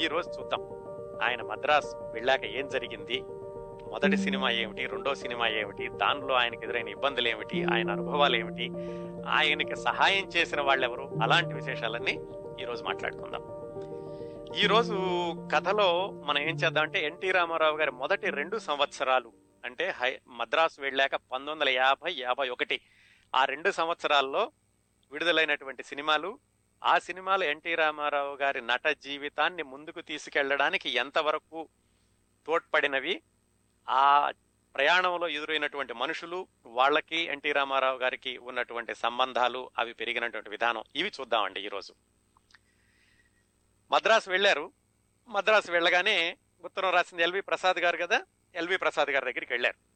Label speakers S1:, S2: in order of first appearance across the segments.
S1: ఈ రోజు చూద్దాం. ఆయన మద్రాస్ వెళ్ళాక ఏం జరిగింది? మొదటి సినిమా ఏమిటి? రెండో సినిమా ఏమిటి? దానిలో ఆయనకు ఎదురైన ఇబ్బందులు ఏమిటి? ఆయన అనుభవాలు ఏమిటి? ఆయనకి సహాయం చేసిన వాళ్ళెవరు? అలాంటి విశేషాలన్నీ ఈ రోజు మాట్లాడుకుందాం. ఈ రోజు కథలో మనం ఏం చేద్దాం అంటే ఎన్టీ రామారావు గారి మొదటి రెండు సంవత్సరాలు అంటే హై మద్రాసు వెళ్ళాక పంతొమ్మిది వందల యాభై యాభై ఒకటి ఆ రెండు సంవత్సరాల్లో విడుదలైనటువంటి సినిమాలు ఆ సినిమాలు ఎన్టీ రామారావు గారి నట జీవితాన్ని ముందుకు తీసుకెళ్ళడానికి ఎంతవరకు తోడ్పడినవి? ఆ ప్రయాణంలో ఎదురైనటువంటి మనుషులు వాళ్ళకి ఎన్టీ రామారావు గారికి ఉన్నటువంటి సంబంధాలు అవి పెరిగినటువంటి విధానం ఇవి చూద్దామండి ఈరోజు. మద్రాసు వెళ్ళారు. మద్రాసు వెళ్ళగానే ఉత్తరం రాసింది ఎల్వి ప్రసాద్ గారు కదా? ఎల్వి ప్రసాద్ గారి దగ్గరికి వెళ్ళారు.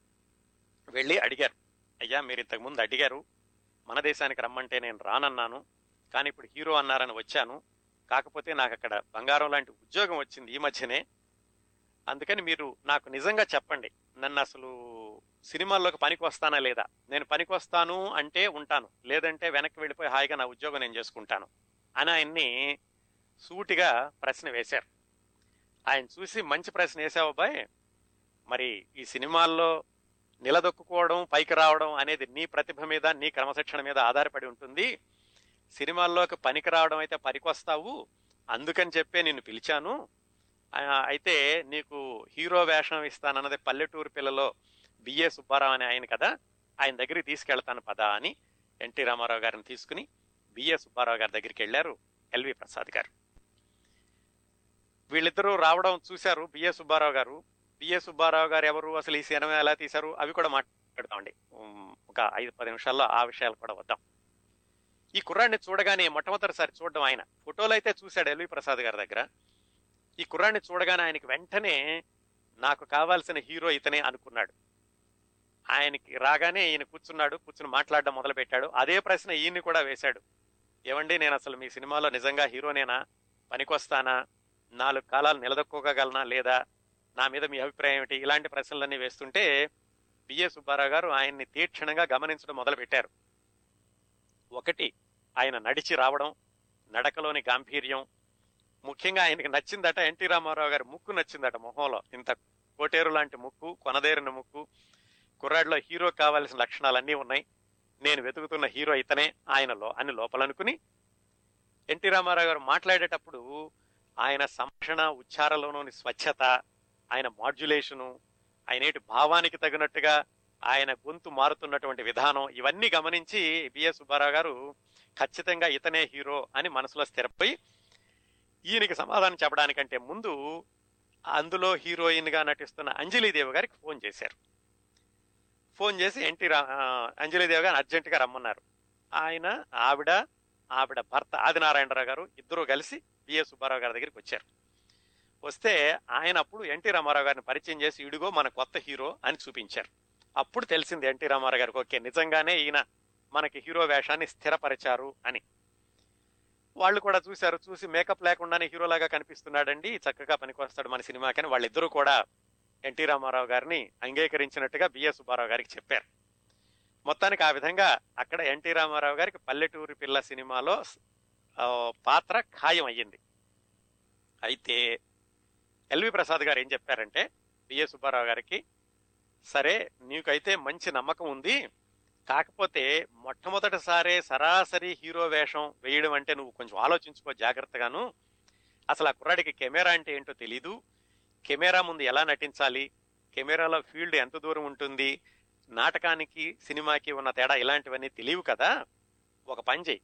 S1: వెళ్ళి అడిగారు. అయ్యా మీరు ఇంతకుముందు అడిగారు. మన దేశానికి రమ్మంటే నేను రానన్నాను. కానీ ఇప్పుడు హీరో అన్నారని వచ్చాను. కాకపోతే నాకు అక్కడ బంగారం లాంటి ఉద్యోగం వచ్చింది ఈ మధ్యనే. అందుకని మీరు నాకు నిజంగా చెప్పండి. నన్ను అసలు సినిమాల్లోకి పనికి వస్తానా లేదా? నేను పనికి వస్తాను అంటే ఉంటాను. లేదంటే వెనక్కి వెళ్ళిపోయి హాయిగా నా ఉద్యోగం నేను చేసుకుంటాను అని ఆయన్ని సూటిగా ప్రశ్న వేశారు. ఆయన చూసి మంచి ప్రశ్న వేసావు బాయ్ మరి ఈ సినిమాల్లో నిలదొక్కుకోవడం పైకి రావడం అనేది నీ ప్రతిభ మీద నీ క్రమశిక్షణ మీద ఆధారపడి ఉంటుంది. సినిమాల్లోకి పనికి రావడం అయితే పనికొస్తావు అందుకని చెప్పే నిన్ను పిలిచాను. అయితే నీకు హీరో వేషం ఇస్తానన్నది పల్లెటూరు పిల్లలో బిఏ సుబ్బారావు అనే ఆయన కదా ఆయన దగ్గరికి తీసుకెళ్తాను పదా అని ఎన్టీ రామారావు గారిని తీసుకుని బిఏ సుబ్బారావు గారి దగ్గరికి వెళ్ళారు ఎల్వి ప్రసాద్ గారు. వీళ్ళిద్దరూ రావడం చూశారు బిఏ సుబ్బారావు గారు. బిఏ సుబ్బారావు గారు ఎవరు? అసలు ఈ సినిమా ఎలా తీశారు? అవి కూడా మాట్లాడతామండి ఒక ఐదు పది నిమిషాల్లో ఆ విషయాలు కూడా వద్దాం. ఈ కుర్రాడిని చూడగానే మొట్టమొదటిసారి చూడడం ఆయన. ఫోటోలు అయితే చూశాడు ఎల్వి ప్రసాద్ గారి దగ్గర. ఈ కుర్రాడిని చూడగానే ఆయనకి వెంటనే నాకు కావాల్సిన హీరో ఇతనే అనుకున్నాడు. ఆయనకి రాగానే ఈయన కూర్చున్నాడు కూర్చుని మాట్లాడడం మొదలుపెట్టాడు. అదే ప్రశ్న ఈయన్ని కూడా వేశాడు. ఏమండి నేను అసలు మీ సినిమాలో నిజంగా హీరోనేనా? పనికొస్తానా? నాలుగు కాలాలు నిలదొక్కోగలనా లేదా? నా మీద మీ అభిప్రాయం ఏమిటి? ఇలాంటి ప్రశ్నలన్నీ వేస్తుంటే బిఏ సుబ్బారావు గారు ఆయన్ని తీక్షణంగా గమనించడం మొదలుపెట్టారు. ఒకటి ఆయన నడిచి రావడం నడకలోని గాంభీర్యం. ముఖ్యంగా ఆయనకి నచ్చిందట ఎన్టీ రామారావు గారి ముక్కు నచ్చిందట మొహంలో. ఇంత కోటేరు లాంటి ముక్కు కొనదేరిన ముక్కు కుర్రాడిలో హీరో కావాల్సిన లక్షణాలన్నీ ఉన్నాయి. నేను వెతుకుతున్న హీరో ఇతనే ఆయనలో అని లోపలనుకుని ఎన్టీ రామారావు గారు మాట్లాడేటప్పుడు ఆయన సంభాషణ ఉచ్చారలోని స్వచ్ఛత ఆయన మాడ్యులేషను ఆయనేటి భావానికి తగినట్టుగా ఆయన గొంతు మారుతున్నటువంటి విధానం ఇవన్నీ గమనించి బిఎస్ సుబ్బారావు గారు ఖచ్చితంగా ఇతనే హీరో అని మనసులో స్థిరపోయి ఈయనకి సమాధానం చెప్పడానికంటే ముందు అందులో హీరోయిన్గా నటిస్తున్న అంజలీదేవి గారికి ఫోన్ చేశారు. ఫోన్ చేసి ఎన్టీ రా అంజలీదేవి గారు అర్జెంట్గా రమ్మన్నారు. ఆయన ఆవిడ ఆవిడ భర్త ఆదినారాయణరావు గారు ఇద్దరూ కలిసి బిఎస్ సుబ్బారావు గారి దగ్గరికి వచ్చారు. వస్తే ఆయన అప్పుడు ఎన్టీ రామారావు గారిని పరిచయం చేసి ఇడుగో మన కొత్త హీరో అని చూపించారు. అప్పుడు తెలిసింది ఎన్టీ రామారావు గారికి ఓకే నిజంగానే ఈయన మనకి హీరో వేషాన్ని స్థిరపరిచారు అని. వాళ్ళు కూడా చూశారు చూసి మేకప్ లేకుండానే హీరోలాగా కనిపిస్తున్నాడండి చక్కగా పనికొస్తాడు మన సినిమాకని వాళ్ళిద్దరూ కూడా ఎన్టీ రామారావు గారిని అంగీకరించినట్టుగా బిఎస్ సుబ్బారావు గారికి చెప్పారు. మొత్తానికి ఆ విధంగా అక్కడ ఎన్టీ రామారావు గారికి పల్లెటూరి పిల్ల సినిమాలో పాత్ర ఖాయం అయ్యింది. అయితే ఎల్వి ప్రసాద్ గారు ఏం చెప్పారంటే బిఎస్ సుబ్బారావు గారికి సరే నీకైతే మంచి నమ్మకం ఉంది. కాకపోతే మొట్టమొదటిసారే సరాసరి హీరో వేషం వేయడం అంటే నువ్వు కొంచెం ఆలోచించుకో జాగ్రత్తగాను. అసలు ఆ కుర్రాడికి కెమెరా అంటే ఏంటో తెలీదు. కెమెరా ముందు ఎలా నటించాలి? కెమెరాలో ఫీల్డ్ ఎంత దూరం ఉంటుంది? నాటకానికి సినిమాకి ఉన్న తేడా ఇలాంటివన్నీ తెలియవు కదా. ఒక పని చేయి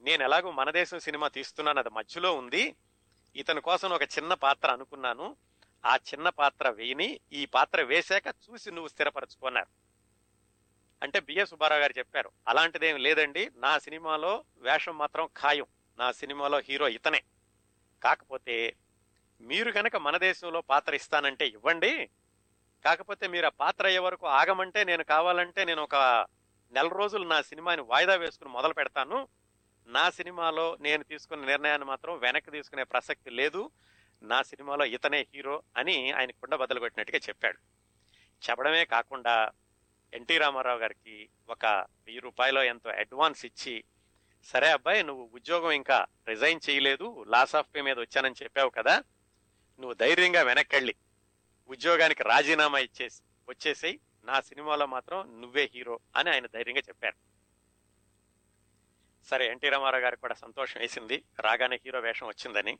S1: నేను ఎలాగో మన దేశం సినిమా తీస్తున్నాను అది మధ్యలో ఉంది. ఇతని కోసం ఒక చిన్న పాత్ర అనుకున్నాను. ఆ చిన్న పాత్ర వేయని ఈ పాత్ర వేశాక చూసి నువ్వు స్థిరపరచుకున్నారు అంటే బిఎస్ సుబ్బారావు గారు చెప్పారు అలాంటిదేం లేదండి నా సినిమాలో వేషం మాత్రం ఖాయం నా సినిమాలో హీరో ఇతనే. కాకపోతే మీరు కనుక మన దేశంలో పాత్ర ఇస్తానంటే ఇవ్వండి కాకపోతే మీరు ఆ పాత్ర అయ్యే వరకు ఆగమంటే నేను కావాలంటే నేను ఒక నెల రోజులు నా సినిమాని వాయిదా వేసుకుని మొదలు పెడతాను. నా సినిమాలో నేను తీసుకున్న నిర్ణయాన్ని మాత్రం వెనక్కి తీసుకునే ప్రసక్తి లేదు. నా సినిమాలో ఇతనే హీరో అని ఆయన కుండ బదలుపెట్టినట్టుగా కొట్టినట్టుగా చెప్పాడు. చెప్పడమే కాకుండా ఎన్టీ రామారావు గారికి ఒక వెయ్యి రూపాయలు ఎంతో అడ్వాన్స్ ఇచ్చి సరే అబ్బాయి నువ్వు ఉద్యోగం ఇంకా రిజైన్ చేయలేదు లాస్ ఆఫ్ పే మీద వచ్చానని చెప్పావు కదా నువ్వు ధైర్యంగా వెనక్కెళ్ళి ఉద్యోగానికి రాజీనామా ఇచ్చేసి వచ్చేసేయి నా సినిమాలో మాత్రం నువ్వే హీరో అని ఆయన ధైర్యంగా చెప్పారు. సరే ఎన్టీ రామారావు గారికి కూడా సంతోషం వేసింది రాగానే హీరో వేషం వచ్చిందని.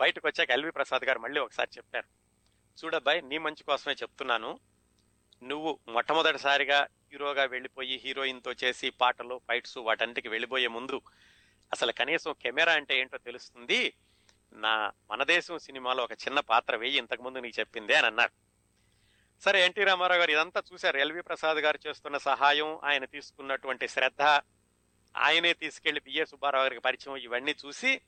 S1: బయటకు వచ్చాక ఎల్వి ప్రసాద్ గారు మళ్ళీ ఒకసారి చెప్పారు. చూడబ్బాయి నీ మంచి కోసమే చెప్తున్నాను. నువ్వు మొట్టమొదటిసారిగా హీరోగా వెళ్ళిపోయి హీరోయిన్తో చేసి పాటలు ఫైట్స్ వాటన్నిటికి వెళ్ళిపోయే ముందు అసలు కనీసం కెమెరా అంటే ఏంటో తెలుస్తుంది? నా మన దేశం సినిమాలో ఒక చిన్న పాత్ర వేయి ఇంతకుముందు నీకు చెప్పింది అని అన్నారు. సరే ఎన్టీ రామారావు గారు ఇదంతా చూశారు. ఎల్వి ప్రసాద్ గారు చేస్తున్న సహాయం ఆయన తీసుకున్నటువంటి శ్రద్ధ ఆయనే తీసుకెళ్ళి పిఏ సుబ్బారావు గారికి పరిచయం ఇవన్నీ చూసి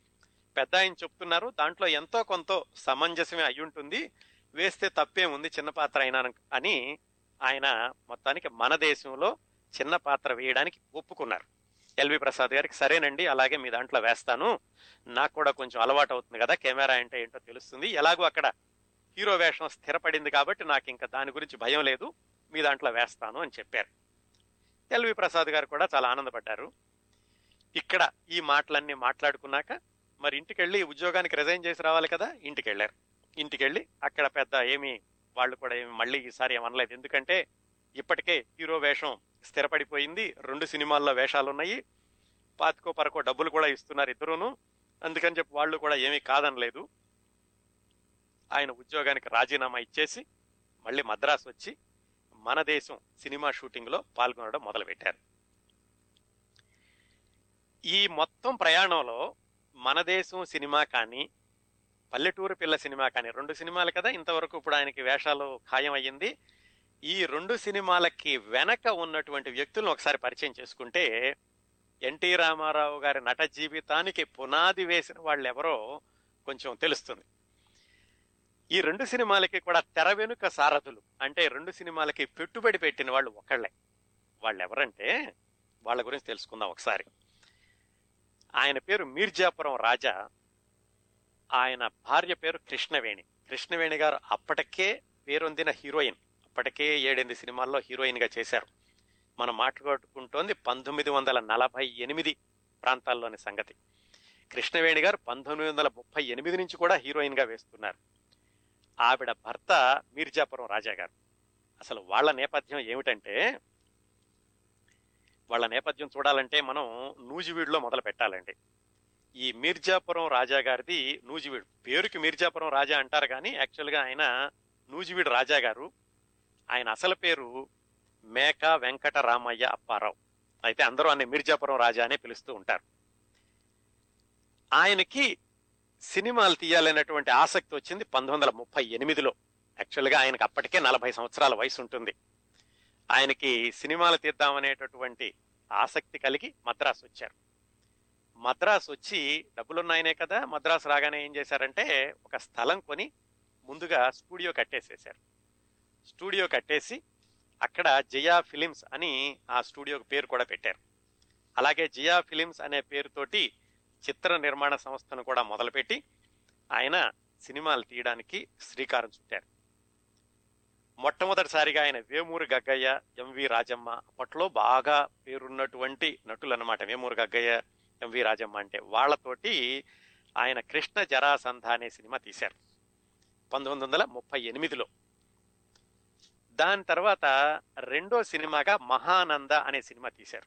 S1: పెద్ద ఆయన చెప్తున్నారు. దాంట్లో ఎంతో కొంత సమంజసమే అయి ఉంటుంది వేస్తే తప్పేముంది చిన్న పాత్ర అయినా అని ఆయన మొత్తానికి మన దేశంలో చిన్న పాత్ర వేయడానికి ఒప్పుకున్నారు. ఎల్వి ప్రసాద్ గారికి సరేనండి అలాగే మీ దాంట్లో వేస్తాను. నాకు కూడా కొంచెం అలవాటు అవుతుంది కదా కెమెరా అంటే ఏంటో తెలుస్తుంది. ఎలాగో అక్కడ హీరో వేషం స్థిరపడింది కాబట్టి నాకు ఇంకా దాని గురించి భయం లేదు. మీ దాంట్లో వేస్తాను అని చెప్పారు. ఎల్వి ప్రసాద్ గారు కూడా చాలా ఆనందపడ్డారు. ఇక్కడ ఈ మాటలన్నీ మాట్లాడుకున్నాక మరి ఇంటికి వెళ్ళి ఉద్యోగానికి రిజైన్ చేసి రావాలి కదా ఇంటికి వెళ్ళారు ఇంటికి వెళ్ళి అక్కడ పెద్ద ఏమి వాళ్ళు కూడా ఏమి మళ్ళీ ఈసారి ఏమనలేదు ఎందుకంటే ఇప్పటికే హీరో వేషం స్థిరపడిపోయింది రెండు సినిమాల్లో వేషాలు ఉన్నాయి పాతికో పరకో డబ్బులు కూడా ఇస్తున్నారు ఇద్దరును. అందుకని చెప్పి వాళ్ళు కూడా ఏమీ కాదనలేదు. ఆయన ఉద్యోగానికి రాజీనామా ఇచ్చేసి మళ్ళీ మద్రాసు వచ్చి మన దేశం సినిమా షూటింగ్లో పాల్గొనడం మొదలుపెట్టారు. ఈ మొత్తం ప్రయాణంలో మన దేశం సినిమా కానీ పల్లెటూరు పిల్ల సినిమా కానీ రెండు సినిమాలు కదా ఇంతవరకు ఇప్పుడు ఆయనకి వేషాలు ఖాయం అయ్యింది. ఈ రెండు సినిమాలకి వెనక ఉన్నటువంటి వ్యక్తులను ఒకసారి పరిచయం చేసుకుంటే ఎన్టీ రామారావు గారి నట జీవితానికి పునాది వేసిన వాళ్ళు ఎవరో కొంచెం తెలుస్తుంది. ఈ రెండు సినిమాలకి కూడా తెర వెనుక సారథులు అంటే రెండు సినిమాలకి పెట్టుబడి పెట్టిన వాళ్ళు ఒకళ్ళే. వాళ్ళు ఎవరంటే వాళ్ళ గురించి తెలుసుకుందాం ఒకసారి. ఆయన పేరు మీర్జాపురం రాజా. ఆయన భార్య పేరు కృష్ణవేణి. కృష్ణవేణి గారు అప్పటికే పేరొందిన హీరోయిన్. అప్పటికే ఏడెనిమిది సినిమాల్లో హీరోయిన్గా చేశారు. మనం మాట్లాడుకుంటోంది పంతొమ్మిది వందల నలభై ఎనిమిది ప్రాంతాల్లోని సంగతి. కృష్ణవేణి గారు పంతొమ్మిది వందల ముప్పై ఎనిమిది నుంచి కూడా హీరోయిన్గా వేస్తున్నారు. ఆవిడ భర్త మీర్జాపురం రాజా గారు. అసలు వాళ్ళ నేపథ్యం ఏమిటంటే వాళ్ళ నేపథ్యం చూడాలంటే మనం నూజివీడులో మొదలు పెట్టాలండి. ఈ మీర్జాపురం రాజా గారిది నూజివీడు. పేరుకి మీర్జాపురం రాజా అంటారు కానీ యాక్చువల్గా ఆయన నూజివీడు రాజా గారు. ఆయన అసలు పేరు మేక వెంకట రామయ్య అప్పారావు. అయితే అందరూ ఆయన మీర్జాపురం రాజా అనే పిలుస్తూ ఉంటారు. ఆయనకి సినిమాలు తీయాలనేటువంటి ఆసక్తి వచ్చింది పంతొమ్మిది వందల ముప్పై ఎనిమిదిలో. యాక్చువల్గా ఆయనకు అప్పటికే నలభై సంవత్సరాల వయసు ఉంటుంది ఆయనకి సినిమాలు తీద్దామనేటటువంటి ఆసక్తి కలిగి మద్రాసు వచ్చారు. మద్రాసు వచ్చి డబ్బులున్నాయనే కదా మద్రాసు రాగానే ఏం చేశారంటే ఒక స్థలం కొని ముందుగా స్టూడియో కట్టేసేశారు. స్టూడియో కట్టేసి అక్కడ జియా ఫిలిమ్స్ అని ఆ స్టూడియోకి పేరు కూడా పెట్టారు. అలాగే జియా ఫిలిమ్స్ అనే పేరుతోటి చిత్ర నిర్మాణ సంస్థను కూడా మొదలుపెట్టి ఆయన సినిమాలు తీయడానికి శ్రీకారం చుట్టారు. మొట్టమొదటిసారిగా ఆయన వేమూరు గగ్గయ్య ఎంవి రాజమ్మ అప్పట్లో బాగా పేరున్నటువంటి నటులు అనమాట వేమూరు గగ్గయ్య ఎంవి రాజమ్మ అంటే వాళ్ళతోటి ఆయన కృష్ణ జరాసంధ అనే సినిమా తీశారు పంతొమ్మిది వందల ముప్పై ఎనిమిదిలో. దాని తర్వాత రెండో సినిమాగా మహానంద అనే సినిమా తీశారు.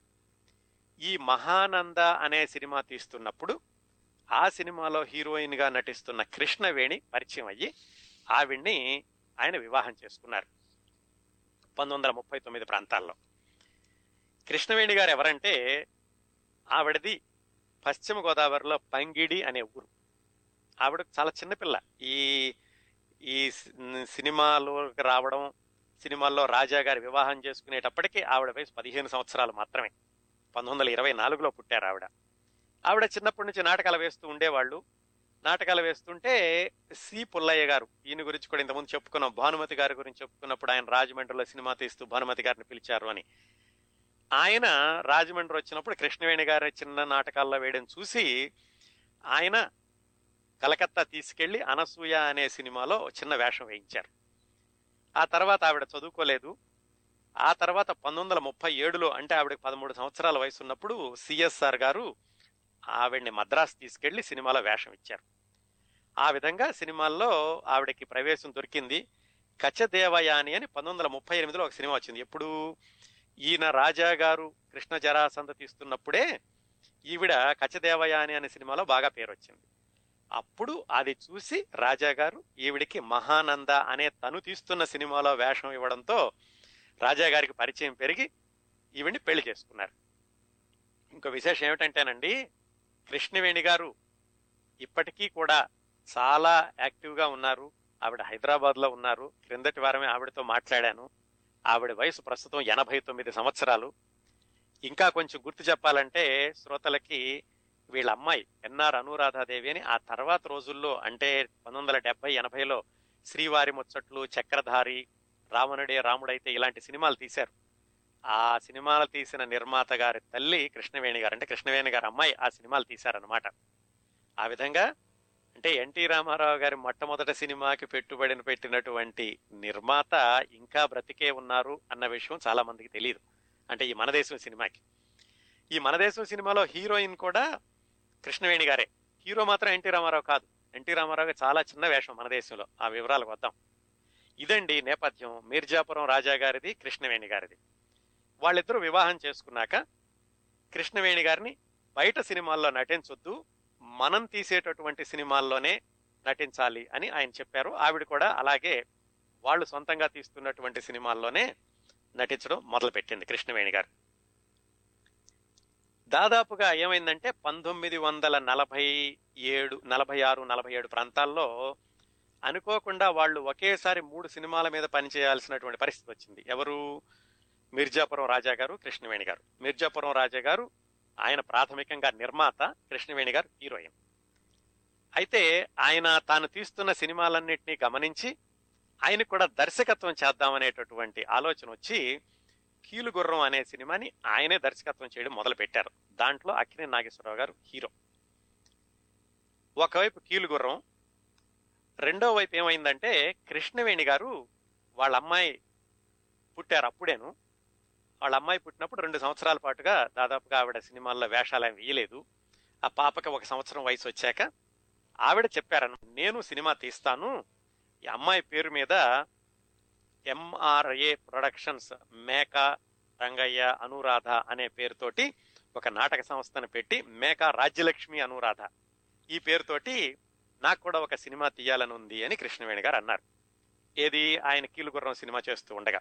S1: ఈ మహానంద అనే సినిమా తీస్తున్నప్పుడు ఆ సినిమాలో హీరోయిన్గా నటిస్తున్న కృష్ణవేణి పరిచయం అయ్యి ఆవిడ్ని ఆయన వివాహం చేసుకున్నారు. పంతొమ్మిది వందల ముప్పై తొమ్మిది ప్రాంతాల్లో. కృష్ణవేణి గారు ఎవరంటే ఆవిడది పశ్చిమ గోదావరిలో పంగిడి అనే ఊరు. ఆవిడ చాలా చిన్నపిల్ల ఈ ఈ సినిమాలోకి రావడం సినిమాల్లో రాజా గారి వివాహం చేసుకునేటప్పటికీ ఆవిడ వయసు పదిహేను సంవత్సరాలు మాత్రమే. పంతొమ్మిది వందల ఇరవై నాలుగులో పుట్టారు ఆవిడ. ఆవిడ చిన్నప్పటి నుంచి నాటకాలు వేస్తూ ఉండేవాళ్ళు. నాటకాలు వేస్తుంటే సి పుల్లయ్య గారు. ఈయన గురించి కూడా ఇంతకుముందు చెప్పుకున్నాం. భానుమతి గారి గురించి చెప్పుకున్నప్పుడు ఆయన రాజమండ్రిలో సినిమా తీస్తూ భానుమతి గారిని పిలిచారు అని. ఆయన రాజమండ్రి వచ్చినప్పుడు కృష్ణవేణి గారు చిన్న నాటకాల్లో వేయడం చూసి ఆయన కలకత్తా తీసుకెళ్ళి అనసూయ అనే సినిమాలో చిన్న వేషం వేయించారు. ఆ తర్వాత ఆవిడ చదువుకోలేదు. ఆ తర్వాత పంతొమ్మిది వందల ముప్పై ఏడులో అంటే ఆవిడకి పదమూడు సంవత్సరాల వయసు ఉన్నప్పుడు సిఎస్ఆర్ గారు ఆవిడ్ని మద్రాసు తీసుకెళ్ళి సినిమాలో వేషం ఇచ్చారు ఆ విధంగా సినిమాల్లో ఆవిడకి ప్రవేశం దొరికింది కచ్చదేవయాని అని పంతొమ్మిది వందల ముప్పై ఎనిమిదిలో ఒక సినిమా వచ్చింది. ఎప్పుడు ఈయన రాజా గారు కృష్ణ జరాసంత తీస్తున్నప్పుడే ఈవిడ కచ్చదేవయాని అనే సినిమాలో బాగా పేరు వచ్చింది. అప్పుడు అది చూసి రాజా గారు ఈవిడికి మహానంద అనే తను తీస్తున్న సినిమాలో వేషం ఇవ్వడంతో రాజా గారికి పరిచయం పెరిగి ఈవిడిని పెళ్ళి చేసుకున్నారు. ఇంకో విశేషం ఏమిటంటేనండి కృష్ణవేణి గారు ఇప్పటికీ కూడా చాలా యాక్టివ్గా ఉన్నారు. ఆవిడ హైదరాబాద్లో ఉన్నారు. క్రిందటి వారమే ఆవిడతో మాట్లాడాను. ఆవిడ వయసు ప్రస్తుతం ఎనభై తొమ్మిది సంవత్సరాలు. ఇంకా కొంచెం గుర్తు చెప్పాలంటే శ్రోతలకి వీళ్ళ అమ్మాయి ఎన్ఆర్ అనురాధాదేవి అని ఆ తర్వాత రోజుల్లో అంటే పంతొమ్మిది వందల డెబ్బై ఎనభైలో శ్రీవారి ముచ్చట్లు చక్రధారి రావణుడే రాముడైతే ఇలాంటి సినిమాలు తీశారు. ఆ సినిమాలు తీసిన నిర్మాత గారి తల్లి కృష్ణవేణి గారు అంటే కృష్ణవేణి గారి అమ్మాయి ఆ సినిమాలు తీశారనమాట ఆ విధంగా అంటే ఎన్టీ రామారావు గారి మొట్టమొదటి సినిమాకి పెట్టుబడిని పెట్టినటువంటి నిర్మాత ఇంకా బ్రతికే ఉన్నారు అన్న విషయం చాలా మందికి తెలియదు అంటే ఈ మనదేశం సినిమాకి. ఈ మనదేశం సినిమాలో హీరోయిన్ కూడా కృష్ణవేణి గారే. హీరో మాత్రం ఎన్టీ రామారావు కాదు. ఎన్టీ రామారావు చాలా చిన్న వేషం మన దేశంలో. ఆ వివరాలకు వద్దాం. ఇదండి నేపథ్యం. మీర్జాపురం రాజా గారిది కృష్ణవేణి గారిది. వాళ్ళిద్దరూ వివాహం చేసుకున్నాక కృష్ణవేణి గారిని బయట సినిమాల్లో నటించొద్దు మనం తీసేటటువంటి సినిమాల్లోనే నటించాలి అని ఆయన చెప్పారు. ఆవిడ కూడా అలాగే వాళ్ళు సొంతంగా తీస్తున్నటువంటి సినిమాల్లోనే నటించడం మొదలుపెట్టింది కృష్ణవేణి గారు. దాదాపుగా ఏమైందంటే పంతొమ్మిది వందల నలభై ఏడు నలభై ఆరు నలభై ఏడు ప్రాంతాల్లో అనుకోకుండా వాళ్ళు ఒకేసారి మూడు సినిమాల మీద పనిచేయాల్సినటువంటి పరిస్థితి వచ్చింది. ఎవరు? మిర్జాపురం రాజా గారు కృష్ణవేణి గారు. మిర్జాపురం రాజా గారు ఆయన ప్రాథమికంగా నిర్మాత కృష్ణవేణి గారు హీరోయిన్. అయితే ఆయన తాను తీస్తున్న సినిమాలన్నింటినీ గమనించి ఆయనకు కూడా దర్శకత్వం చేద్దామనేటటువంటి ఆలోచన వచ్చి కీలుగుర్రం అనే సినిమాని ఆయనే దర్శకత్వం చేయడం మొదలు పెట్టారు దాంట్లో అక్కినే నాగేశ్వరరావు గారు హీరో. ఒకవైపు కీలుగుర్రం రెండో వైపు ఏమైందంటే కృష్ణవేణి గారు వాళ్ళ అమ్మాయి పుట్టారు అప్పుడేను. వాళ్ళ అమ్మాయి పుట్టినప్పుడు రెండు సంవత్సరాల పాటుగా దాదాపుగా ఆవిడ సినిమాల్లో వేషాలు ఏమి వేయలేదు. ఆ పాపకి ఒక సంవత్సరం వయసు వచ్చాక ఆవిడ చెప్పారన్న నేను సినిమా తీస్తాను. ఈ అమ్మాయి పేరు మీద ఎంఆర్ఏ ప్రొడక్షన్స్ మేక రంగయ్య అనురాధ అనే పేరుతోటి ఒక నాటక సంస్థను పెట్టి మేక రాజ్యలక్ష్మి అనురాధ ఈ పేరుతోటి నాకు కూడా ఒక సినిమా తీయాలని ఉంది అని కృష్ణవేణి గారు అన్నారు. ఏది? ఆయన కీలుగుర్రం సినిమా చేస్తూ ఉండగా.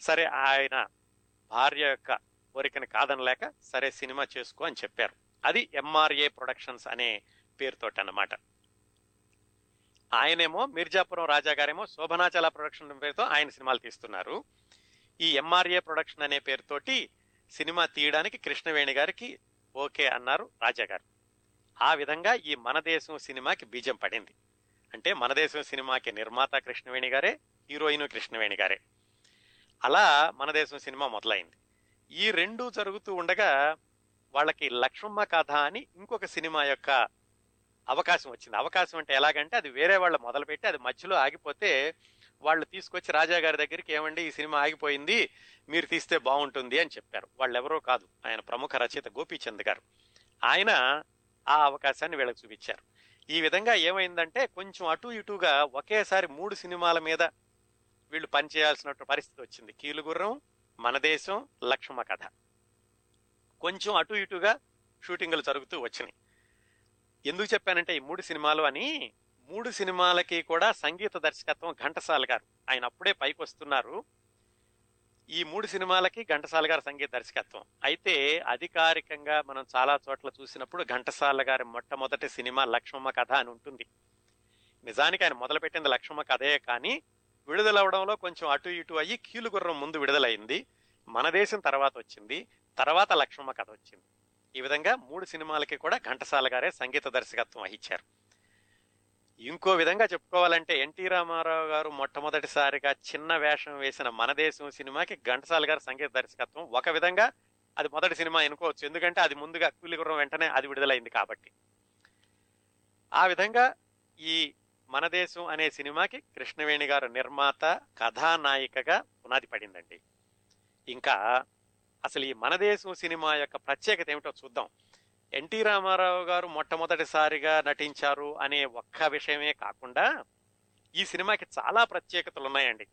S1: సరే ఆయన భార్య యొక్క కోరికను కాదనలేక సరే సినిమా చేసుకో అని చెప్పారు. అది ఎంఆర్ఏ ప్రొడక్షన్స్ అనే పేరుతోటి అన్నమాట. ఆయనేమో మిర్జాపురం రాజా గారేమో శోభనాచల ప్రొడక్షన్ పేరుతో ఆయన సినిమాలు తీస్తున్నారు. ఈ ఎంఆర్ఏ ప్రొడక్షన్ అనే పేరుతోటి సినిమా తీయడానికి కృష్ణవేణి గారికి ఓకే అన్నారు రాజా గారు. ఆ విధంగా ఈ మన దేశం సినిమాకి బీజం పడింది. అంటే మన దేశం సినిమాకి నిర్మాత కృష్ణవేణి గారే హీరోయిన్ కృష్ణవేణి గారే. అలా మన దేశం సినిమా మొదలైంది. ఈ రెండు జరుగుతూ ఉండగా వాళ్ళకి లక్ష్మమ్మ కథ అని ఇంకొక సినిమా యొక్క అవకాశం వచ్చింది. అవకాశం అంటే ఎలాగంటే అది వేరే వాళ్ళు మొదలుపెట్టి అది మధ్యలో ఆగిపోతే వాళ్ళు తీసుకొచ్చి రాజా గారి దగ్గరికి ఏమండి ఈ సినిమా ఆగిపోయింది మీరు తీస్తే బాగుంటుంది అని చెప్పారు. వాళ్ళు ఎవరో కాదు ఆయన ప్రముఖ రచయిత గోపీచంద్ గారు. ఆయన ఆ అవకాశాన్ని వీళ్ళకి చూపించారు. ఈ విధంగా ఏమైందంటే కొంచెం అటు ఇటుగా ఒకేసారి మూడు సినిమాల మీద వీళ్ళు పనిచేయాల్సిన పరిస్థితి వచ్చింది. కీలుగుర్రం మన దేశం లక్ష్మ కథ. కొంచెం అటు ఇటుగా షూటింగ్లు జరుగుతూ వచ్చినాయి. ఎందుకు చెప్పానంటే ఈ మూడు సినిమాలు అని మూడు సినిమాలకి కూడా సంగీత దర్శకత్వం ఘంటసాల గారు. ఆయన అప్పుడే పైకి వస్తున్నారు. ఈ మూడు సినిమాలకి ఘంటసాల గారి సంగీత దర్శకత్వం. అయితే అధికారికంగా మనం చాలా చోట్ల చూసినప్పుడు ఘంటసాల గారి మొట్టమొదటి సినిమా లక్ష్మమ్మ కథ అని ఉంటుంది. నిజానికి ఆయన మొదలుపెట్టింది లక్ష్మమ్మ కథే కానీ విడుదలవడంలో కొంచెం అటు ఇటు అయ్యి కీలుగుర్రం ముందు విడుదలైంది. మన దేశం తర్వాత వచ్చింది. తర్వాత లక్ష్మమ్మ కథ వచ్చింది. ఈ విధంగా మూడు సినిమాలకి కూడా ఘంటసాల గారే సంగీత దర్శకత్వం వహించారు. ఇంకో విధంగా చెప్పుకోవాలంటే ఎన్టీ రామారావు గారు మొట్టమొదటిసారిగా చిన్న వేషం వేసిన మన దేశం సినిమాకి ఘంటసాల గారు సంగీత దర్శకత్వం. ఒక విధంగా అది మొదటి సినిమా అనుకోవచ్చు. ఎందుకంటే అది ముందుగా కూలిగుర్రం వెంటనే అది విడుదలైంది కాబట్టి. ఆ విధంగా ఈ మన దేశం అనే సినిమాకి కృష్ణవేణి గారు నిర్మాత కథానాయికగా పునాది పడిందండి ఇంకా అసలు ఈ మన దేశం సినిమా యొక్క ప్రత్యేకత ఏమిటో చూద్దాం. ఎన్టీ రామారావు గారు మొట్టమొదటిసారిగా నటించారు అనే ఒక్క విషయమే కాకుండా ఈ సినిమాకి చాలా ప్రత్యేకతలు ఉన్నాయండి.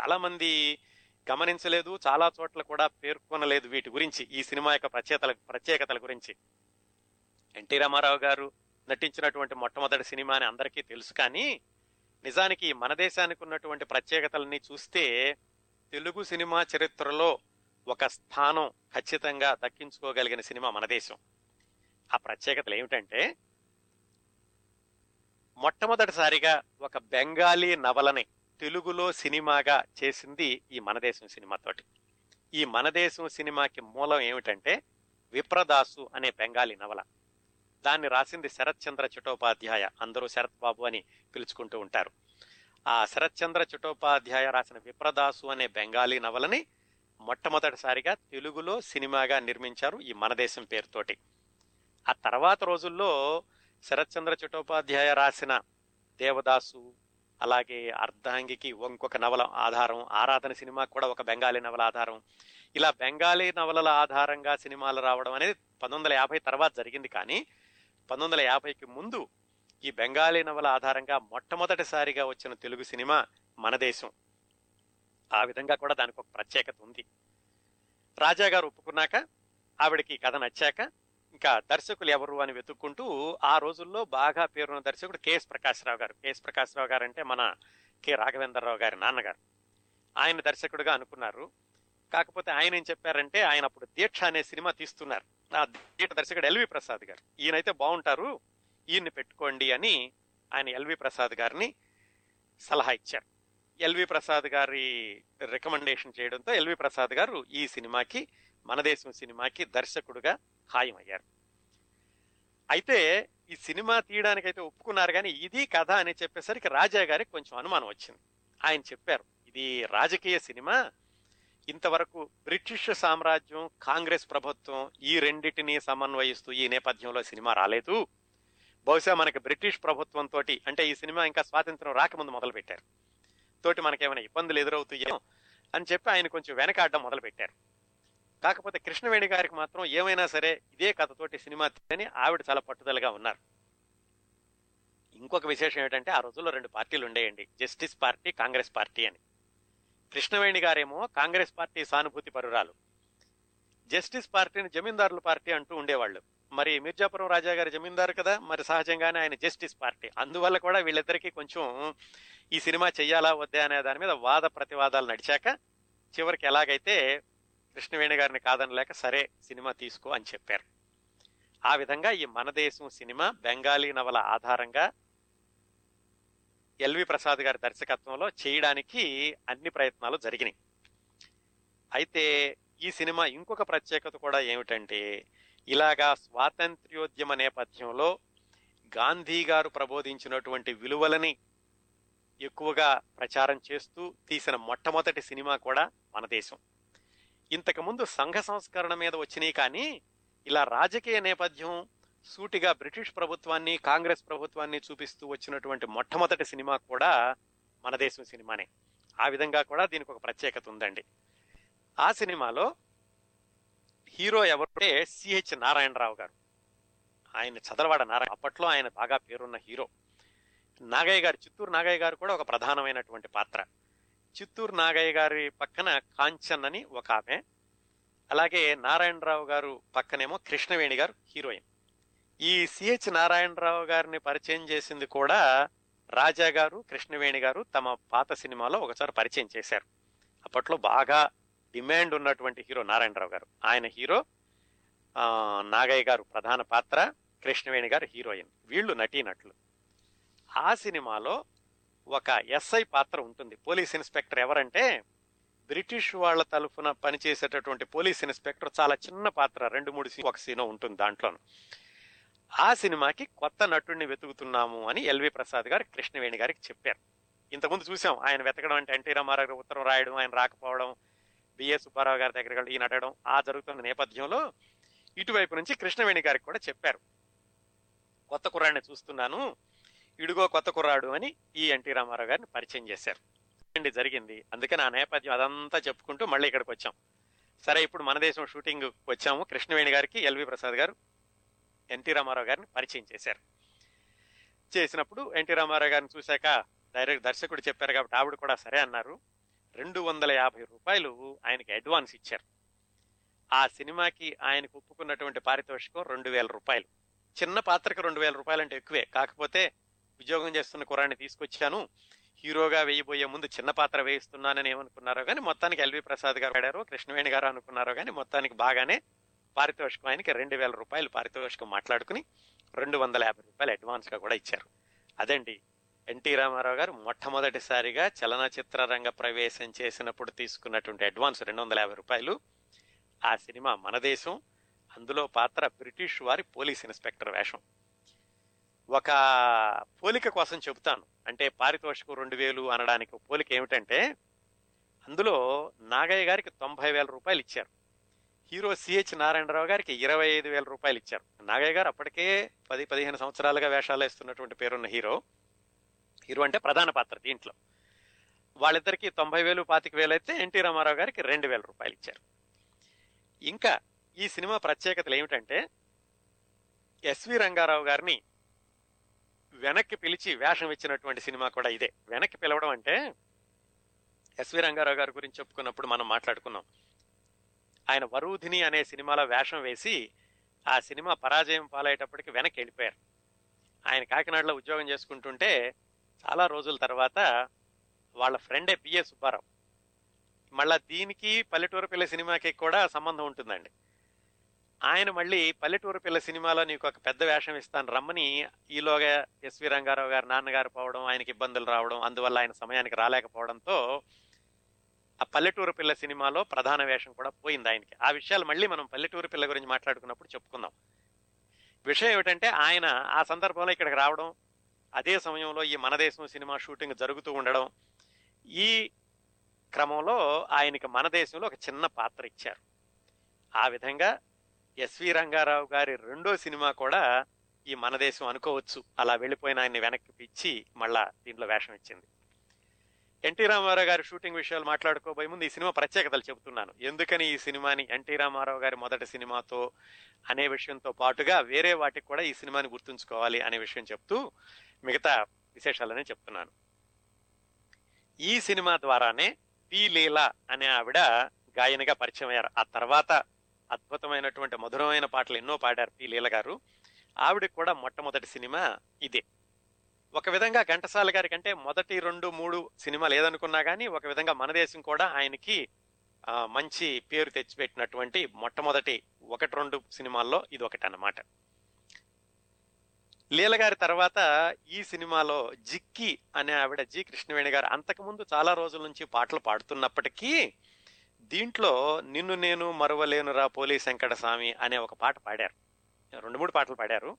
S1: చాలా మంది గమనించలేదు చాలా చోట్ల కూడా పేర్కొనలేదు వీటి గురించి ఈ సినిమా యొక్క ప్రత్యేకతల ప్రత్యేకతల గురించి. ఎన్టీ రామారావు గారు నటించినటువంటి మొట్టమొదటి సినిమా అని అందరికీ తెలుసు. కానీ నిజానికి మన దేశానికి ఉన్నటువంటి ప్రత్యేకతల్ని చూస్తే తెలుగు సినిమా చరిత్రలో ఒక స్థానం ఖచ్చితంగా దక్కించుకోగలిగిన సినిమా మన దేశం. ఆ ప్రత్యేకతలు ఏమిటంటే మొట్టమొదటిసారిగా ఒక బెంగాలీ నవలని తెలుగులో సినిమాగా చేసింది ఈ మనదేశం సినిమాతోటి ఈ మనదేశం సినిమాకి మూలం ఏమిటంటే విప్రదాసు అనే బెంగాలీ నవల. దాన్ని రాసింది శరత్ చంద్ర చటోపాధ్యాయ. అందరూ శరత్ బాబు అని పిలుచుకుంటూ ఉంటారు. ఆ శరత్ చంద్ర చటోపాధ్యాయ రాసిన విప్రదాసు అనే బెంగాలీ నవలని మొట్టమొదటిసారిగా తెలుగులో సినిమాగా నిర్మించారు ఈ మనదేశం పేరుతోటి. ఆ తర్వాత రోజుల్లో శరత్ చంద్ర చటోపాధ్యాయ రాసిన దేవదాసు అలాగే అర్ధాంగికి ఇంకొక నవల ఆధారం ఆరాధన సినిమా కూడా ఒక బెంగాలీ నవల ఆధారం. ఇలా బెంగాలీ నవలల ఆధారంగా సినిమాలు రావడం అనేది పంతొమ్మిది వందల యాభై తర్వాత జరిగింది కానీ పంతొమ్మిది వందల యాభైకి ముందు ఈ బెంగాలీ నవల ఆధారంగా మొట్టమొదటిసారిగా వచ్చిన తెలుగు సినిమా మన దేశం. ఆ విధంగా కూడా దానికి ఒక ప్రత్యేకత ఉంది. రాజా గారు ఒప్పుకున్నాక ఆవిడకి కథ నచ్చాక ఇంకా దర్శకులు ఎవరు అని వెతుక్కుంటూ ఆ రోజుల్లో బాగా పేరున్న దర్శకుడు కెఎస్ ప్రకాశ్రావు గారు. కెఎస్ ప్రకాశ్రావు గారు అంటే మన కె రాఘవేంద్రరావు గారి నాన్నగారు. ఆయన దర్శకుడుగా అనుకున్నారు. కాకపోతే ఆయన ఏం చెప్పారంటే ఆయన అప్పుడు దీక్ష అనే సినిమా తీస్తున్నారు. ఆ దీట దర్శకుడు ఎల్వి ప్రసాద్ గారు. ఈయనైతే బాగుంటారు ఈయన్ని పెట్టుకోండి అని ఆయన ఎల్వి ప్రసాద్ గారిని సలహా ఇచ్చారు. ఎల్వి ప్రసాద్ గారి రికమెండేషన్ చేయడంతో ఎల్వి ప్రసాద్ గారు ఈ సినిమాకి మన దేశం సినిమాకి దర్శకుడుగా ఖాయమయ్యారు అయితే ఈ సినిమా తీయడానికి అయితే ఒప్పుకున్నారు కానీ ఇది కథ అని చెప్పేసరికి రాజా గారికి కొంచెం అనుమానం వచ్చింది. ఆయన చెప్పారు ఇది రాజకీయ సినిమా ఇంతవరకు బ్రిటిష్ సామ్రాజ్యం కాంగ్రెస్ ప్రభుత్వం ఈ రెండింటిని సమన్వయిస్తూ ఈ నేపథ్యంలో సినిమా రాలేదు. బహుశా మనకి బ్రిటిష్ ప్రభుత్వం తోటి అంటే ఈ సినిమా ఇంకా స్వాతంత్రం రాకముందు మొదలు పెట్టారు తోటి మనకేమైనా ఇబ్బందులు ఎదురవుతాయేమో అని చెప్పి ఆయన కొంచెం వెనకాడడం మొదలు పెట్టారు కాకపోతే కృష్ణవేణి గారికి మాత్రం ఏమైనా సరే ఇదే కథతోటి సినిమా తీయని ఆవిడ చాలా పట్టుదలగా ఉన్నారు. ఇంకొక విశేషం ఏంటంటే ఆ రోజుల్లో రెండు పార్టీలు ఉండేయండి. జస్టిస్ పార్టీ కాంగ్రెస్ పార్టీ అని. కృష్ణవేణి గారేమో కాంగ్రెస్ పార్టీ సానుభూతి పరురాలు. జస్టిస్ పార్టీని జమీందారుల పార్టీ అంటూ ఉండేవాళ్ళు. మరి మిర్జాపురం రాజా గారి జమీందారు కదా మరి సహజంగానే ఆయన జస్టిస్ పార్టీ. అందువల్ల కూడా వీళ్ళిద్దరికీ కొంచెం ఈ సినిమా చెయ్యాలా వద్దా అనే దాని మీద వాద ప్రతివాదాలు నడిచాక చివరికి ఎలాగైతే కృష్ణవేణి గారిని కాదనలేక సరే సినిమా తీసుకో అని చెప్పారు. ఆ విధంగా ఈ మన దేశం సినిమా బెంగాలీ నవల ఆధారంగా ఎల్వి ప్రసాద్ గారి దర్శకత్వంలో చేయడానికి అన్ని ప్రయత్నాలు జరిగినాయి. అయితే ఈ సినిమా ఇంకొక ప్రత్యేకత కూడా ఏమిటంటే ఇలాగా స్వాతంత్ర్యోద్యమ నేపథ్యంలో గాంధీ గారు ప్రబోధించినటువంటి విలువలని ఎక్కువగా ప్రచారం చేస్తూ తీసిన మొట్టమొదటి సినిమా కూడా మన దేశం. ఇంతకుముందు సంఘ సంస్కరణ మీద వచ్చినాయి కానీ ఇలా రాజకీయ నేపథ్యం సూటిగా బ్రిటిష్ ప్రభుత్వాన్ని కాంగ్రెస్ ప్రభుత్వాన్ని చూపిస్తూ వచ్చినటువంటి మొట్టమొదటి సినిమా కూడా మన దేశం సినిమానే. ఆ విధంగా కూడా దీనికి ఒక ప్రత్యేకత ఉందండి. ఆ సినిమాలో హీరో ఎవరంటే సిహెచ్ నారాయణరావు గారు. ఆయన చదలవాడ నారాయణ అప్పట్లో ఆయన బాగా పేరున్న హీరో. నాగయ్య గారు చిత్తూరు నాగయ్య గారు కూడా ఒక ప్రధానమైనటువంటి పాత్ర. చిత్తూరు నాగయ్య గారి పక్కన కాంచన్ అని ఒక ఆమె. అలాగే నారాయణరావు గారు పక్కనేమో కృష్ణవేణి గారు హీరోయిన్. ఈ సిహెచ్ నారాయణరావు గారిని పరిచయం చేసింది కూడా రాజా గారు కృష్ణవేణి గారు తమ పాత సినిమాలో ఒకసారి పరిచయం చేశారు. అప్పట్లో బాగా డిమాండ్ ఉన్నటువంటి హీరో నారాయణరావు గారు. ఆయన హీరో నాగయ్య గారు ప్రధాన పాత్ర కృష్ణవేణి గారు హీరోయిన్ వీళ్ళు నటీనట్లు. ఆ సినిమాలో ఒక ఎస్ఐ పాత్ర ఉంటుంది. పోలీస్ ఇన్స్పెక్టర్ ఎవరంటే బ్రిటిష్ వాళ్ళ తరఫున పనిచేసేటటువంటి పోలీస్ ఇన్స్పెక్టర్ చాలా చిన్న పాత్ర రెండు మూడు సీ- ఒక సీనో ఉంటుంది దాంట్లోనూ. ఆ సినిమాకి కొత్త నటుడిని వెతుకుతున్నాము అని ఎల్వి ప్రసాద్ గారు కృష్ణవేణి గారికి చెప్పారు. ఇంతకుముందు చూసాం ఆయన వెతకడం అంటే ఎన్టీ రామారావు గారు ఉత్తరం రాయడం ఆయన రాకపోవడం బిఏ సుబ్బారావు గారి దగ్గర వెళ్ళి ఈయన అడగడం ఆ జరుగుతున్న నేపథ్యంలో ఇటువైపు నుంచి కృష్ణవేణి గారికి కూడా చెప్పారు. కొత్త కుర్రాడిని చూస్తున్నాను ఇడుగో కొత్త కుర్రాడు అని ఈ ఎన్టీ రామారావు గారిని పరిచయం చేశారు. అండి జరిగింది. అందుకని ఆ నేపథ్యం అదంతా చెప్పుకుంటూ మళ్ళీ ఇక్కడికి వచ్చాం. సరే ఇప్పుడు మన దేశం షూటింగ్ వచ్చాము. కృష్ణవేణి గారికి ఎల్వి ప్రసాద్ గారు ఎన్టీ రామారావు గారిని పరిచయం చేశారు. చేసినప్పుడు ఎన్టీ రామారావు గారిని చూశాక డైరెక్ట్ దర్శకుడు చెప్పారు కాబట్టి ఆవిడ కూడా సరే అన్నారు. రెండు వందల యాభై రూపాయలు ఆయనకి అడ్వాన్స్ ఇచ్చారు. ఆ సినిమాకి ఆయనకు ఒప్పుకున్నటువంటి పారితోషికం రెండు వేల రూపాయలు. చిన్న పాత్రకు రెండు వేల రూపాయలు అంటే ఎక్కువే. కాకపోతే ఉద్యోగం చేస్తున్న కురాన్ని తీసుకొచ్చాను. హీరోగా వేయబోయే ముందు చిన్న పాత్ర వేయిస్తున్నానని ఏమనుకున్నారో కానీ మొత్తానికి ఎల్వి ప్రసాద్ గారు ఆడారు కృష్ణవేణి గారు అనుకున్నారో కానీ మొత్తానికి బాగానే పారితోషికం ఆయనకి రెండు వేల రూపాయలు పారితోషికం మాట్లాడుకుని రెండు వందల యాభై రూపాయలు అడ్వాన్స్గా కూడా ఇచ్చారు. అదండి. ఎన్టీ రామారావు గారు మొట్టమొదటిసారిగా చలనచిత్ర రంగ ప్రవేశం చేసినప్పుడు తీసుకున్నటువంటి అడ్వాన్స్ రెండు వందల యాభై రూపాయలు. ఆ సినిమా మన దేశం అందులో పాత్ర బ్రిటిష్ వారి పోలీస్ ఇన్స్పెక్టర్ వేషం. ఒక పోలిక కోసం చెబుతాను. అంటే పారితోషికం రెండు వేలు అనడానికి పోలిక ఏమిటంటే అందులో నాగయ్య గారికి తొంభై వేల రూపాయలు ఇచ్చారు. హీరో సిహెచ్ నారాయణరావు గారికి ఇరవై ఐదు వేల రూపాయలు ఇచ్చారు. నాగయ్య గారు అప్పటికే పది పదిహేను సంవత్సరాలుగా వేషాలు వేస్తున్నటువంటి పేరున్న హీరో. హీరో అంటే ప్రధాన పాత్ర దీంట్లో. వాళ్ళిద్దరికి తొంభై వేలు పాతిక వేలు అయితే ఎన్టీ రామారావు గారికి రెండు వేల రూపాయలు ఇచ్చారు. ఇంకా ఈ సినిమా ప్రత్యేకతలు ఏమిటంటే ఎస్వి రంగారావు గారిని వెనక్కి పిలిచి వేషం ఇచ్చినటువంటి సినిమా కూడా ఇదే. వెనక్కి పిలవడం అంటే ఎస్వి రంగారావు గారి గురించి చెప్పుకున్నప్పుడు మనం మాట్లాడుకున్నాం. ఆయన వరూధిని అనే సినిమాలో వేషం వేసి ఆ సినిమా పరాజయం పాలయ్యేటప్పటికి వెనక్కి వెళ్ళిపోయారు. ఆయన కాకినాడలో ఉద్యోగం చేసుకుంటుంటే చాలా రోజుల తర్వాత వాళ్ళ ఫ్రెండే బిఏ సుబ్బారావు. మళ్ళా దీనికి పల్లెటూరు పిల్ల సినిమాకి కూడా సంబంధం ఉంటుందండి. ఆయన మళ్ళీ పల్లెటూరు పిల్ల సినిమాలో నీకు ఒక పెద్ద వేషం ఇస్తాను రమ్మని ఈలోగా ఎస్వి రంగారావు గారు నాన్నగారు పోవడం ఆయనకి ఇబ్బందులు రావడం అందువల్ల ఆయన సమయానికి రాలేకపోవడంతో ఆ పల్లెటూరు పిల్ల సినిమాలో ప్రధాన వేషం కూడా పోయింది ఆయనకి. ఆ విషయాలు మళ్ళీ మనం పల్లెటూరు పిల్ల గురించి మాట్లాడుకున్నప్పుడు చెప్పుకుందాం. విషయం ఏమిటంటే ఆయన ఆ సందర్భంలో ఇక్కడికి రావడం అదే సమయంలో ఈ మన దేశం సినిమా షూటింగ్ జరుగుతూ ఉండడం ఈ క్రమంలో ఆయనకి మన దేశంలో ఒక చిన్న పాత్ర ఇచ్చారు. ఆ విధంగా ఎస్వి రంగారావు గారి రెండో సినిమా కూడా ఈ మన దేశం అనుకోవచ్చు. అలా వెళ్ళిపోయిన ఆయన్ని వెనక్కి పిచ్చి మళ్ళా దీంట్లో వేషం ఇచ్చింది. ఎన్టీ రామారావు గారి షూటింగ్ విషయాలు మాట్లాడుకోబోయే ముందు ఈ సినిమా ప్రత్యేకతలు చెబుతున్నాను. ఎందుకని ఈ సినిమాని ఎన్టీ రామారావు గారి మొదటి సినిమాతో అనే విషయంతో పాటుగా వేరే వాటికి కూడా ఈ సినిమాని గుర్తుంచుకోవాలి అనే విషయం చెప్తూ మిగతా విశేషాలనే చెప్తున్నాను. ఈ సినిమా ద్వారానే పి లీలా అనే ఆవిడ గాయనిగా పరిచయం అయ్యారు. ఆ తర్వాత అద్భుతమైనటువంటి మధురమైన పాటలు ఎన్నో పాడారు పి లీల గారు. ఆవిడకి కూడా మొట్టమొదటి సినిమా ఇదే. ఒక విధంగా ఘంటసాల గారి కంటే మొదటి రెండు మూడు సినిమాలు ఏదనుకున్నా కానీ ఒక విధంగా మన దేశం కూడా ఆయనకి మంచి పేరు తెచ్చిపెట్టినటువంటి మొట్టమొదటి ఒకటి రెండు సినిమాల్లో ఇది ఒకటి అన్నమాట. లీల గారి తర్వాత ఈ సినిమాలో జిక్కి అనే ఆవిడ జి కృష్ణవేణి గారు అంతకుముందు చాలా రోజుల నుంచి పాటలు పాడుతున్నప్పటికీ దీంట్లో నిన్ను నేను మరవలేనురా వెంకట స్వామి అనే ఒక పాట పాడారు. రెండు మూడు పాటలు పాడారు.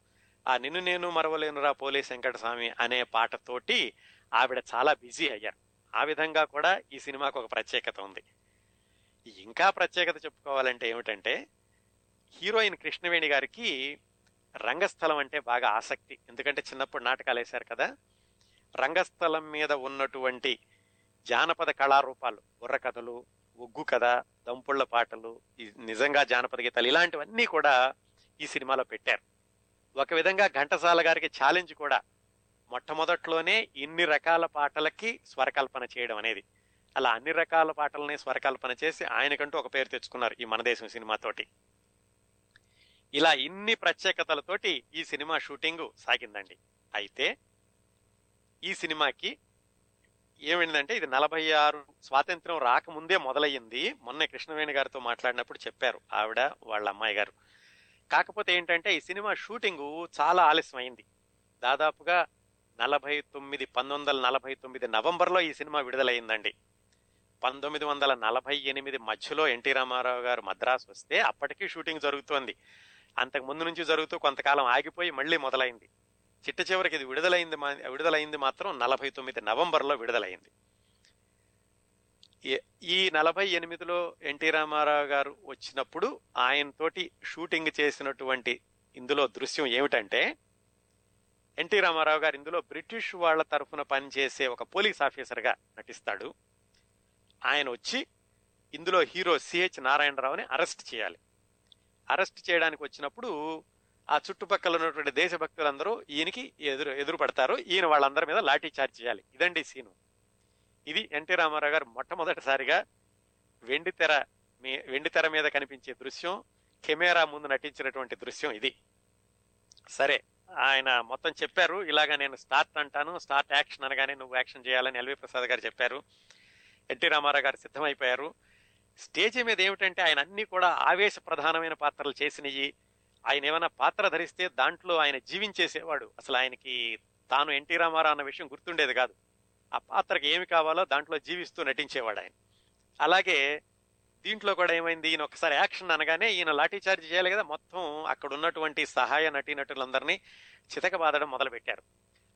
S1: ఆ నిన్ను నేను మరవలేనురా పోలే వెంకటస్వామి అనే పాటతోటి ఆవిడ చాలా బిజీ అయ్యారు. ఆ విధంగా కూడా ఈ సినిమాకు ఒక ప్రత్యేకత ఉంది. ఇంకా ప్రత్యేకత చెప్పుకోవాలంటే ఏమిటంటే హీరోయిన్ కృష్ణవేణి గారికి రంగస్థలం అంటే బాగా ఆసక్తి. ఎందుకంటే చిన్నప్పుడు నాటకాలు వేశారు కదా. రంగస్థలం మీద ఉన్నటువంటి జానపద కళారూపాలు బుర్రకథలు ఒగ్గు కథ దంపుళ్ళ పాటలు నిజంగా జానపద గీతాలు ఇలాంటివన్నీ కూడా ఈ సినిమాలో పెట్టారు. ఒక విధంగా ఘంటసాల గారికి ఛాలెంజ్ కూడా మొట్టమొదట్లోనే ఇన్ని రకాల పాటలకి స్వరకల్పన చేయడం అనేది. అలా అన్ని రకాల పాటలని స్వరకల్పన చేసి ఆయనకంటూ ఒక పేరు తెచ్చుకున్నారు ఈ మన దేశం సినిమాతోటి ఇలా ఇన్ని ప్రత్యేకతలతోటి ఈ సినిమా షూటింగ్ సాగిందండి. అయితే ఈ సినిమాకి ఏమైందంటే ఇది నలభై ఆరు స్వాతంత్రం రాకముందే మొదలయ్యింది. మొన్న కృష్ణవేణి గారితో మాట్లాడినప్పుడు చెప్పారు. ఆవిడ వాళ్ళ అమ్మాయి గారు. కాకపోతే ఏంటంటే ఈ సినిమా షూటింగ్ చాలా ఆలస్యం అయింది దాదాపుగా నలభై తొమ్మిది పంతొమ్మిది వందల నలభై తొమ్మిది నవంబర్లో ఈ సినిమా విడుదలైందండి. పంతొమ్మిది వందల నలభై ఎనిమిది మధ్యలో ఎన్టీ రామారావు గారు మద్రాసు వస్తే అప్పటికీ షూటింగ్ జరుగుతోంది. అంతకు ముందు నుంచి జరుగుతూ కొంతకాలం ఆగిపోయి మళ్ళీ మొదలైంది. చిట్ట చివరికి ఇది విడుదలైంది విడుదలైంది మాత్రం నలభై తొమ్మిది నవంబర్లో విడుదలైంది. ఈ- నలభై ఎనిమిదిలో ఎన్టీ రామారావు గారు వచ్చినప్పుడు ఆయనతోటి షూటింగ్ చేసినటువంటి ఇందులో దృశ్యం ఏమిటంటే ఎన్టీ రామారావు గారు ఇందులో బ్రిటిష్ వాళ్ళ తరఫున పనిచేసే ఒక పోలీస్ ఆఫీసర్గా నటిస్తాడు. ఆయన వచ్చి ఇందులో హీరో సిహెచ్ నారాయణరావుని అరెస్ట్ చేయాలి. అరెస్ట్ చేయడానికి వచ్చినప్పుడు ఆ చుట్టుపక్కల ఉన్నటువంటి దేశభక్తులందరూ ఈయనకి ఎదురు ఎదురు పడతారు ఈయన వాళ్ళందరి మీద లాఠీ చార్జ్ చేయాలి. ఇదండి సీను. ఇది ఎన్టీ రామారావు గారు మొట్టమొదటిసారిగా వెండి తెర మీ వెండి తెర మీద కనిపించే దృశ్యం కెమెరా ముందు నటించినటువంటి దృశ్యం ఇది. సరే ఆయన మొత్తం చెప్పారు ఇలాగా నేను స్టార్ట్ అంటాను స్టార్ట్ యాక్షన్ అనగానే నువ్వు యాక్షన్ చేయాలని ఎల్వి ప్రసాద్ గారు చెప్పారు. ఎన్టీ రామారావు గారు సిద్ధమైపోయారు. స్టేజ్ మీద ఏమిటంటే ఆయన అన్ని కూడా ఆవేశ ప్రధానమైన పాత్రలు చేసినవి ఆయన ఏమైనా పాత్ర ధరిస్తే దాంట్లో ఆయన జీవించేసేవాడు. అసలు ఆయనకి తాను ఎన్టీ రామారావు అన్న విషయం గుర్తుండేది కాదు. ఆ పాత్రకి ఏమి కావాలో దాంట్లో జీవిస్తూ నటించేవాడు ఆయన. అలాగే దీంట్లో కూడా ఏమైంది? ఈయన ఒకసారి యాక్షన్ అనగానే ఈయన లాఠీ చార్జ్ చేయాలి కదా మొత్తం అక్కడ ఉన్నటువంటి సహాయ నటీనటులందరినీ చితకబాదడం మొదలుపెట్టారు.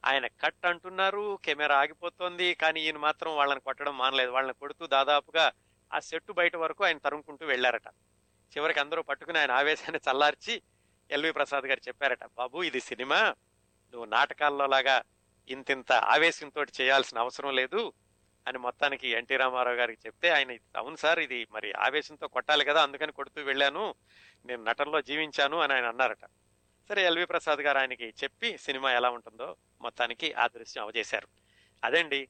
S1: ఆయన కట్ అంటున్నారు కెమెరా ఆగిపోతోంది కానీ ఈయన మాత్రం వాళ్ళని కొట్టడం మానలేదు. వాళ్ళని కొడుతూ దాదాపుగా ఆ సెట్టు బయట వరకు ఆయన తరుముకుంటూ వెళ్ళారట. చివరికి అందరూ పట్టుకుని ఆయన ఆవేశాన్ని చల్లార్చి ఎల్వి ప్రసాద్ గారు చెప్పారట బాబు ఇది సినిమా. నువ్వు నాటకాల్లో లాగా ఇంతింత ఆవేశంతో చేయాల్సిన అవసరం లేదు అని మొత్తానికి ఎన్టీ రామారావు గారికి చెప్తే ఆయన అవును సార్ ఇది మరి ఆవేశంతో కొట్టాలి కదా అందుకని కొడుతూ వెళ్ళాను నేను నటనలో జీవించాను అని ఆయన అన్నారట. సరే ఎల్వి ప్రసాద్ గారు ఆయనకి చెప్పి సినిమా ఎలా ఉంటుందో మొత్తానికి ఆ దృశ్యం అవజేశారు. అదండి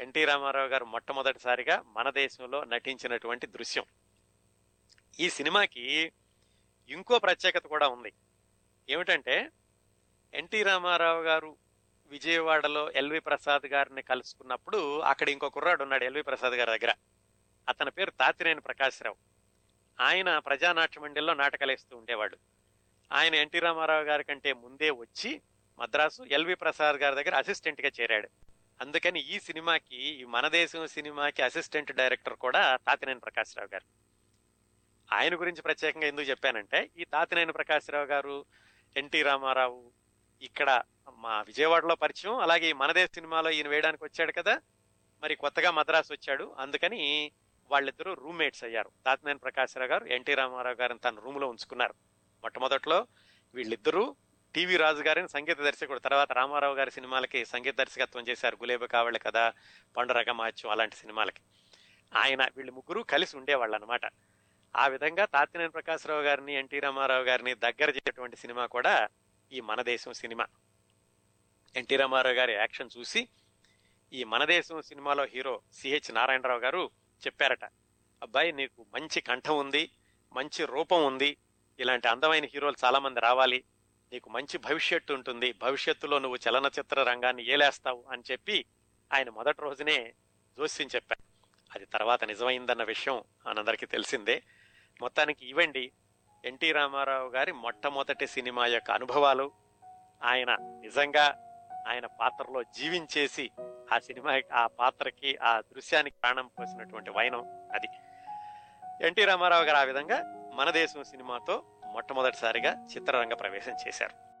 S1: ఎన్టీ రామారావు గారు మొట్టమొదటిసారిగా మన దేశంలో నటించినటువంటి దృశ్యం. ఈ సినిమాకి ఇంకో ప్రత్యేకత కూడా ఉంది. ఏమిటంటే ఎన్టీ రామారావు గారు విజయవాడలో ఎల్వి ప్రసాద్ గారిని కలుసుకున్నప్పుడు అక్కడ ఇంకో కుర్రాడు ఉన్నాడు ఎల్వి ప్రసాద్ గారి దగ్గర. అతని పేరు తాతినేని ప్రకాశ్రావు. ఆయన ప్రజానాట్య మండలిలో నాటకాలు వేస్తూ ఉండేవాడు. ఆయన ఎన్టీ రామారావు గారి కంటే ముందే వచ్చి మద్రాసు ఎల్వి ప్రసాద్ గారి దగ్గర అసిస్టెంట్గా చేరాడు. అందుకని ఈ సినిమాకి ఈ మన దేశం సినిమాకి అసిస్టెంట్ డైరెక్టర్ కూడా తాతినేని ప్రకాశ్రావు గారు. ఆయన గురించి ప్రత్యేకంగా ఎందుకు చెప్పానంటే ఈ తాతినేని ప్రకాశ్రావు గారు ఎన్టీ రామారావు ఇక్కడ మా విజయవాడలో పరిచయం. అలాగే మన దేశ సినిమాలో ఈయన వేయడానికి వచ్చాడు కదా. మరి కొత్తగా మద్రాసు వచ్చాడు. అందుకని వాళ్ళిద్దరూ రూమ్మేట్స్ అయ్యారు. తాతినేని ప్రకాశ్రావు గారు ఎన్టీ రామారావు గారిని తన రూమ్లో ఉంచుకున్నారు. మొట్టమొదట్లో వీళ్ళిద్దరూ టీవీ రాజు గారిని సంగీత దర్శకుడు తర్వాత రామారావు గారి సినిమాలకి సంగీత దర్శకత్వం చేశారు. గులేబ కావళ్ళ కదా పండురగ మాచ్యం అలాంటి సినిమాలకి. ఆయన వీళ్ళు ముగ్గురు కలిసి ఉండేవాళ్ళు అనమాట ఆ విధంగా తాతినేని ప్రకాశ్రావు గారిని ఎన్టీ రామారావు గారిని దగ్గర చేసేటువంటి సినిమా కూడా ఈ మన దేశం సినిమా. ఎన్టీ రామారావు గారి యాక్షన్ చూసి ఈ మన దేశం సినిమాలో హీరో సిహెచ్ నారాయణరావు గారు చెప్పారట అబ్బాయి నీకు మంచి కంఠం ఉంది మంచి రూపం ఉంది ఇలాంటి అందమైన హీరోలు చాలామంది రావాలి నీకు మంచి భవిష్యత్తు ఉంటుంది భవిష్యత్తులో నువ్వు చలనచిత్ర రంగాన్ని ఏలేస్తావు అని చెప్పి ఆయన మొదటి రోజునే జోస్యం చెప్పారు. అది తర్వాత నిజమైందన్న విషయం మనందరికీ తెలిసిందే. మొత్తానికి ఇవ్వండి ఎన్టీ రామారావు గారి మొట్టమొదటి సినిమా యొక్క అనుభవాలు ఆయన నిజంగా ఆయన పాత్రలో జీవించేసి ఆ సినిమా ఆ పాత్రకి ఆ దృశ్యానికి ప్రాణం పోసినటువంటి వైనం అది. ఎన్టీ రామారావు గారు ఆ విధంగా మన దేశం సినిమాతో మొట్టమొదటిసారిగా చిత్రరంగ ప్రవేశం చేశారు.